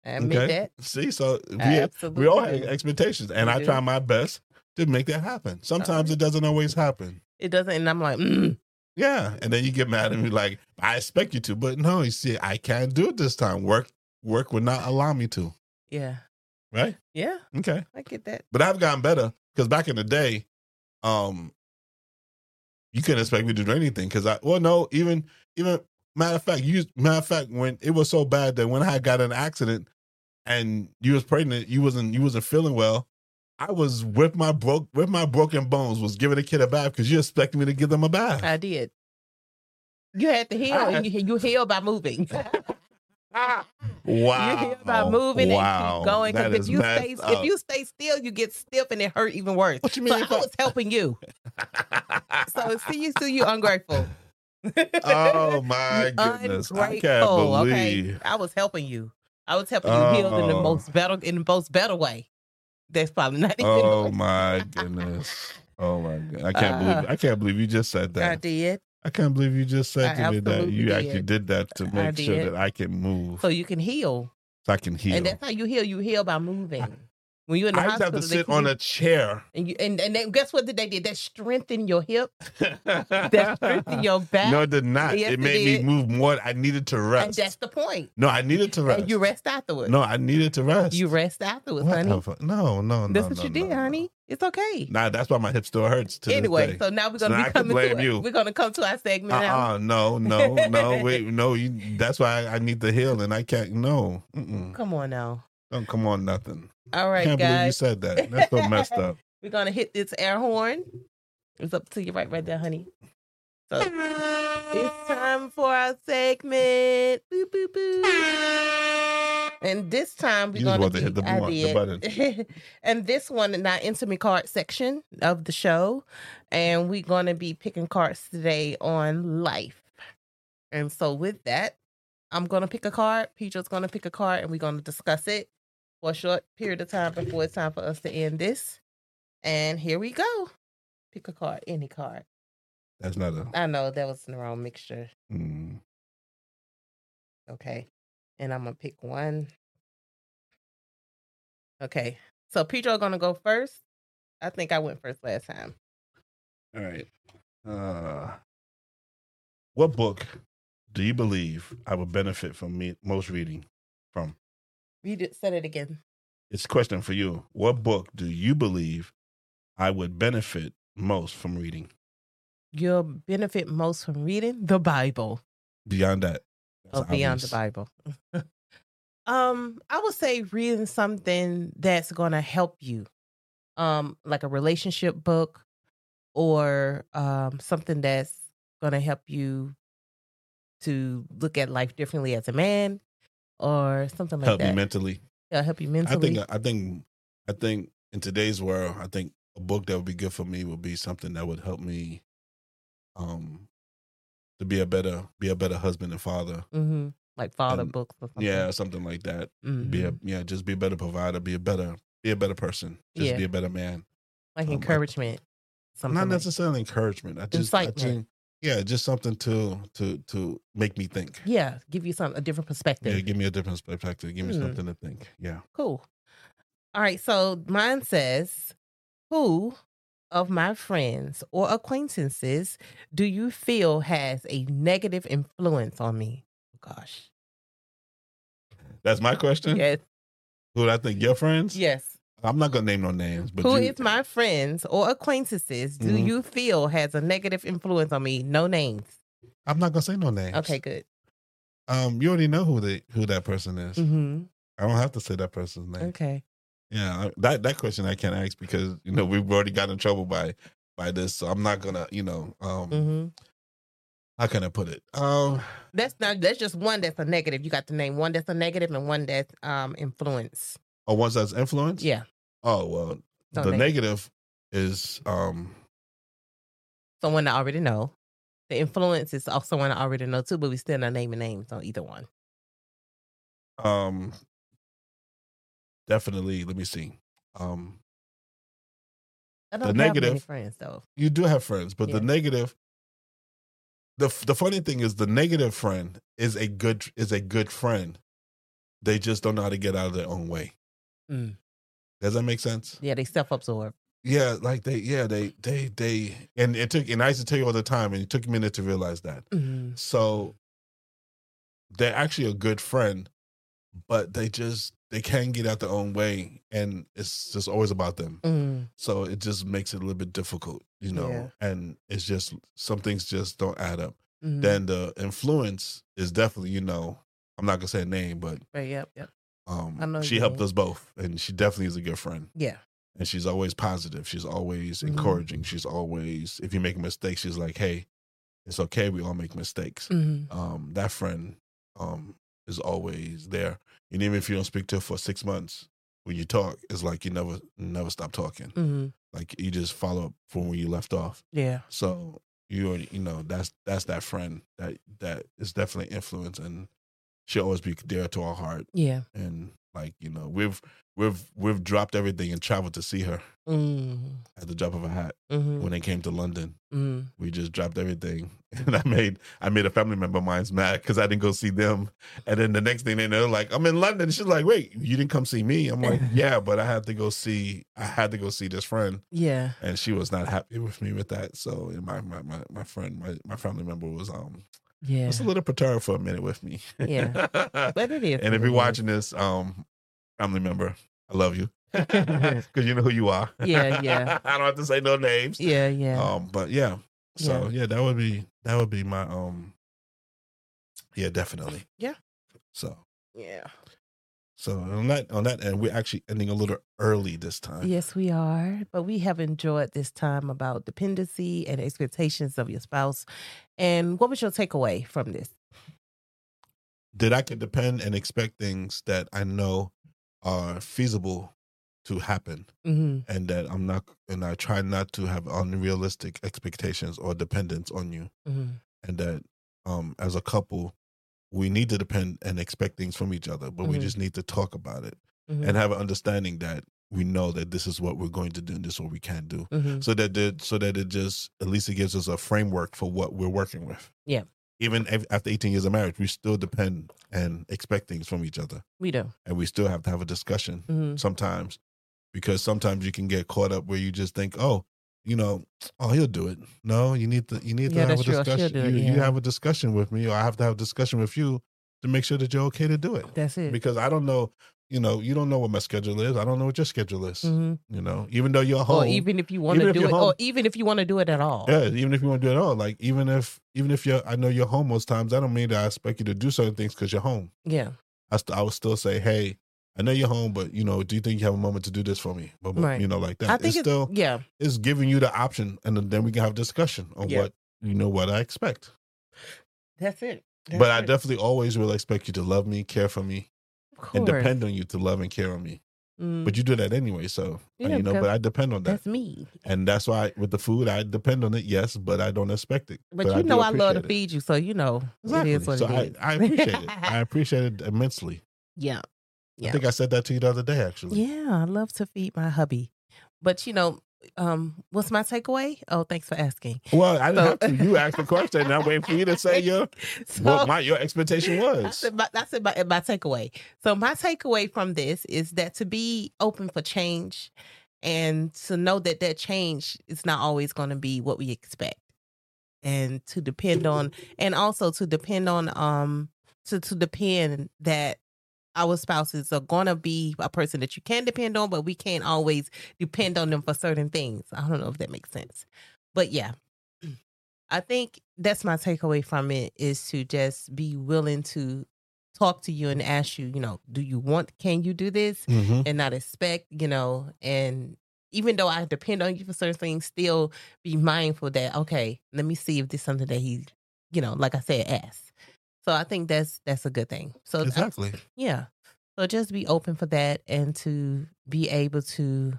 I admit Okay. that. See, so we we all have expectations, and We I try my best to make that happen. Sometimes right. it doesn't always happen. It doesn't, and I'm like, mm, Yeah, and then you get mad at me like I expect you to, but no, you see, I can't do it this time. Work work would not allow me to. yeah, Right? yeah, Okay. I get that. But I've gotten better because back in the day, um, you couldn't expect me to do anything because I well no even even matter of fact you matter of fact when it was so bad that when I got an accident and you was pregnant you wasn't you wasn't feeling well I was with my broke with my broken bones was giving a kid a bath because you expected me to give them a bath. I did. You had to heal, I- and you, you heal by moving. [laughs] wow! You heal by moving wow. and keep going. Because if you stay, messed if you stay still, you get stiff and it hurt even worse. What you mean if I- was helping you. [laughs] So see you, see you ungrateful. Oh my [laughs] goodness! I can't believe. Okay, I was helping you. I was helping you heal in the Oh. most better in the most better way. That's probably not even. Oh my [laughs] goodness! Oh my god! I can't Uh, believe I can't believe you just said that. I did. I can't believe you just said I to me that you did. actually did that to make sure that I can move, So you can heal, so I can heal. and that's how you heal. You heal by moving. When you're in the I just hospital, have to sit on a chair. and you and and then guess what? Did they did that strengthen your hip? [laughs] That strengthened your back. no, it did not. Yes, it it made did. me move more. I needed to and rest. that's the point. No, I needed to rest. And you rest afterwards. No, I needed to rest. you rest afterwards, honey. Whatever. No, no, no. That's what no, you did, no, no. honey. It's okay. Nah, that's why my hip still hurts. Anyway, this day. so now we're gonna I be coming blame to you. We're gonna come to our segment now. Uh-uh, no, no, no, [laughs] wait, no. You, that's why I, I need to heal, and I can't. No, Mm-mm. Come on now. Don't come on, nothing. All right, can't believe you said that. That's so messed up. [laughs] We're gonna hit this air horn. It's up to you right right there, honey. So it's time for our segment. Boop, boop, boop. And this time we're You gonna to hit the button- the did. [laughs] and this one in our intimate card section of the show. And we're gonna be picking cards today on life. And so with that, I'm gonna pick a card. Pedro's gonna pick a card and we're gonna discuss it for a short period of time before it's time for us to end this. And here we go. Pick a card, any card. That's not a. I know that was in the wrong mixture. Mm. Okay. And I'm gonna pick one. Okay. So Pedro gonna go first. I think I went first last time. All right. Uh, what book do you believe I would benefit from me most reading from? Read it. Said it again. It's a question for you. What book do you believe I would benefit most from reading? You'll benefit most from reading the Bible. Beyond that, Oh, beyond the. Bible. [laughs] um, I would say reading something that's gonna help you. Um, like a relationship book or um something that's gonna help you to look at life differently as a man or something like that. help that. me mentally. yeah, help you mentally. I think. I think. I think in today's world, I think a book that would be good for me would be something that would help me, um, to be a better, be a better husband and father. hmm Like father And- books or something. Yeah, something like that. Be a Mhm. yeah, just be a better provider. Be a better, be a better person. Just Yeah. be a better man. like um, encouragement. Something Not like- necessarily encouragement. I just, I think, yeah, just something to to to make me think. yeah, give you some a different perspective. Yeah, give me a different perspective. Give me Hmm. something to think. Yeah. Cool. All right. So mine says, Who of my friends or acquaintances do you feel has a negative influence on me? Oh, Gosh. That's my question. Yes. Who do I think your friends? Yes. I'm not gonna name no names, but Who you, is my friends or acquaintances do Mhm. you feel has a negative influence on me? No names. I'm not gonna say no names. Okay, good. Um, you already know who they who that person is. hmm I don't have to say that person's name. Okay. Yeah, that that question I can't ask because you know we've already got in trouble by by this, so I'm not gonna you know um hmm how can I put it um That's not. That's just one that's a negative. You got to name one that's a negative and one that's um influence. oh ones that's influence Yeah. Oh well So the neg- negative is um someone I already know. The influence is also someone I already know too, but we still not naming names on either one. um definitely let me see um I The don't have many negative- friends though. you do have friends but Yeah. the negative the the funny thing is the negative friend is a good is a good friend they just don't know how to get out of their own way Mm. Does that make sense Yeah, they self absorb. Yeah, like they, yeah, they, they, they, and it took, and I used to tell you all the time, and it took a minute to realize that. Mm. So they're actually a good friend, but they just, they can't get out their own way, and it's just always about them. Mm. So it just makes it a little bit difficult, you know, Yeah. and it's just, some things just don't add up. Mm. Then the influence is definitely, you know, I'm not gonna say a name, but Right, yep, yep. I um, know she helped mean. us both, and she definitely is a good friend Yeah. and she's always positive. She's always Mhm. encouraging. She's always, if you make a mistake, she's like, "Hey, it's okay. We all make mistakes." Mm. Um, that friend um is always there, and even if you don't speak to her for six months, when you talk, it's like you never never stop talking. Mm. Like you just follow up from where you left off. Yeah. So you already, you know, that's that's that friend that that is definitely influence, and she'll always be dear to our heart. Yeah. And like you know, we've we've we've dropped everything and traveled to see her Mm. at the drop of a hat Mm. when they came to London. Mm. We just dropped everything, [laughs] and I made I made a family member of mine's mad because I didn't go see them. And then the next thing they know, like I'm in London. She's like, "Wait, you didn't come see me?" I'm like, [laughs] "Yeah, but I had to go see I had to go see this friend." Yeah. And she was not happy with me with that. So my my my, my friend, my, my family member was um Yeah. It's a little perturbed for a minute with me. Yeah. [laughs] But it is. and if you're watching this, um, family member, I love you [laughs] [laughs] because you know who you are. Yeah, yeah. I don't have to say no names. Yeah, yeah. Um, but yeah, so yeah. that would be that would be my um, yeah, definitely. Yeah. So yeah. so on that on that end, we're actually ending a little early this time. Yes, we are. But we have enjoyed this time about dependency and expectations of your spouse. And what was your takeaway from this? That I can depend and expect things that I know are feasible to happen, Mm-hmm. and that I'm not, and I try not to have unrealistic expectations or dependence on you. Mm-hmm. and that um as a couple we need to depend and expect things from each other but we Mhm. just need to talk about it Mm-hmm. and have an understanding that we know that this is what we're going to do and this is what we can do mm-hmm. so that the, so that it just at least it gives us a framework for what we're working with Yeah. even af- after 18 years of marriage we still depend and expect things from each other We do. and we still have to have a discussion Mm-hmm. sometimes because sometimes you can get caught up where you just think, oh, you know, oh, he'll do it. No, you need to you need to Yeah, have a that's true. She'll discussion. it, you, you have a discussion with me, or I have to have a discussion with you to make sure that you're okay to do it. That's it. Because I don't know, you know, you don't know what my schedule is. I don't know what your schedule is. Mhm. You know, even though you're home, Or even if you want to do it, home- or even if you want to do it at all. yeah, even if you want to do it all, like even if even if you're, I know you're home most times. I don't mean that I expect you to do certain things because you're home. Yeah. I, st- I would still say, hey, I know you're home, but you know, do you think you have a moment to do this for me? But, Right. You know, like that. I think it's it's, still yeah. it's giving you the option, and then- we can have discussion on Yeah. what you know what I expect. That's it. That's but I definitely always will expect you to love me, care for me, and depend on you to love and care on me. Mm, But you do that anyway, so Yeah, you know. But I depend on that, that's me. and that's why with the food I depend on it. Yes, but I don't expect it. But, I you do know I love to it. feed you, so you know Exactly. it is what so it I, is. I appreciate it. I [laughs] appreciate it immensely. yeah. yeah, I think I said that to you the other day, actually. Yeah, I love to feed my hubby. But you know, um, what's my takeaway? Oh, thanks for asking. Well, I didn't So- have to. You asked the question, and I'm waiting for you to say your [laughs] So, what my your expectation [laughs] I was. said my, that's my, my takeaway. So my takeaway from this is that to be open for change and to know that that change is not always going to be what we expect and to depend on and also to depend on um to to depend that our spouses are going to be a person that you can depend on but we can't always depend on them for certain things i don't know if that makes sense but yeah [clears throat] i think that's my takeaway from it is to just be willing to talk to you and ask you you know do you want can you do this Mhm. and not expect, you know, and even though I depend on you for certain things, still be mindful that okay, let me see if this is something that he, you know, like I said, ask. So I think that's that's a good thing. So I- Exactly. yeah. So just be open for that and to be able to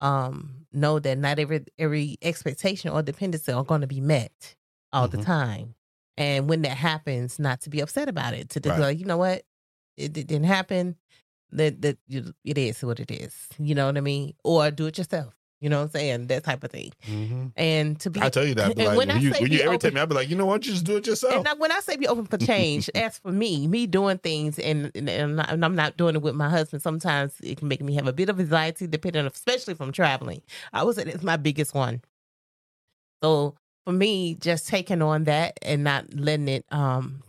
um know that not every every expectation or dependency are going to be met all the Mhm. time. And when that happens, not to be upset about it, to Right. like, you know what, it, it didn't happen. That that it is what it is. You know what I mean? Or do it yourself. You know what I'm saying? That type of thing. hmm And to be I tell you that. [laughs] I'd be and like, when when, you when you irritate open- me, I'd be like, you know what? You just do it yourself. and now, when I say be open for change, [laughs] as for me, me doing things and, and, I'm not, and I'm not doing it with my husband, sometimes it can make me have a bit of anxiety, depending on, especially from traveling. I would say it's my biggest one. So for me, just taking on that and not letting it, um,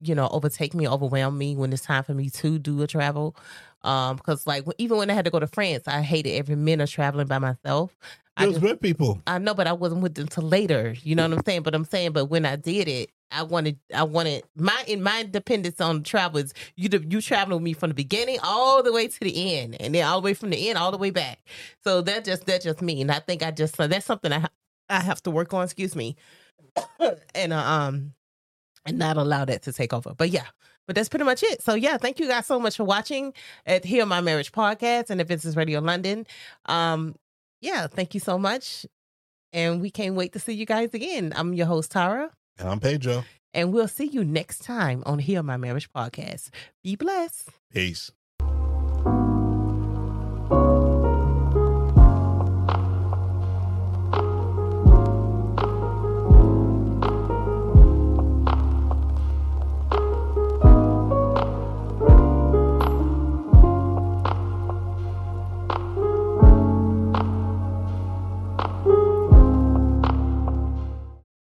you know, overtake me, overwhelm me when it's time for me to do a travel. Um, because like even when I had to go to France, I hated every minute of traveling by myself. I it was just- with people. I know, but I wasn't with them till later. You know what I'm saying? But I'm saying, but when I did it, I wanted, I wanted my in my dependence on travel is you. You traveling with me from the beginning all the way to the end, and then all the way from the end all the way back. So that just that just me, and I think I just so that's something I I have to work on. Excuse me, [coughs] and uh, um, and not allow that to take over. But yeah. But that's pretty much it. So yeah, thank you guys so much for watching at Heal My Marriage podcast and Adventist Radio London. Um, yeah, thank you so much. And we can't wait to see you guys again. I'm your host, Tara, And I'm Pedro. and we'll see you next time on Heal My Marriage podcast. Be blessed. Peace.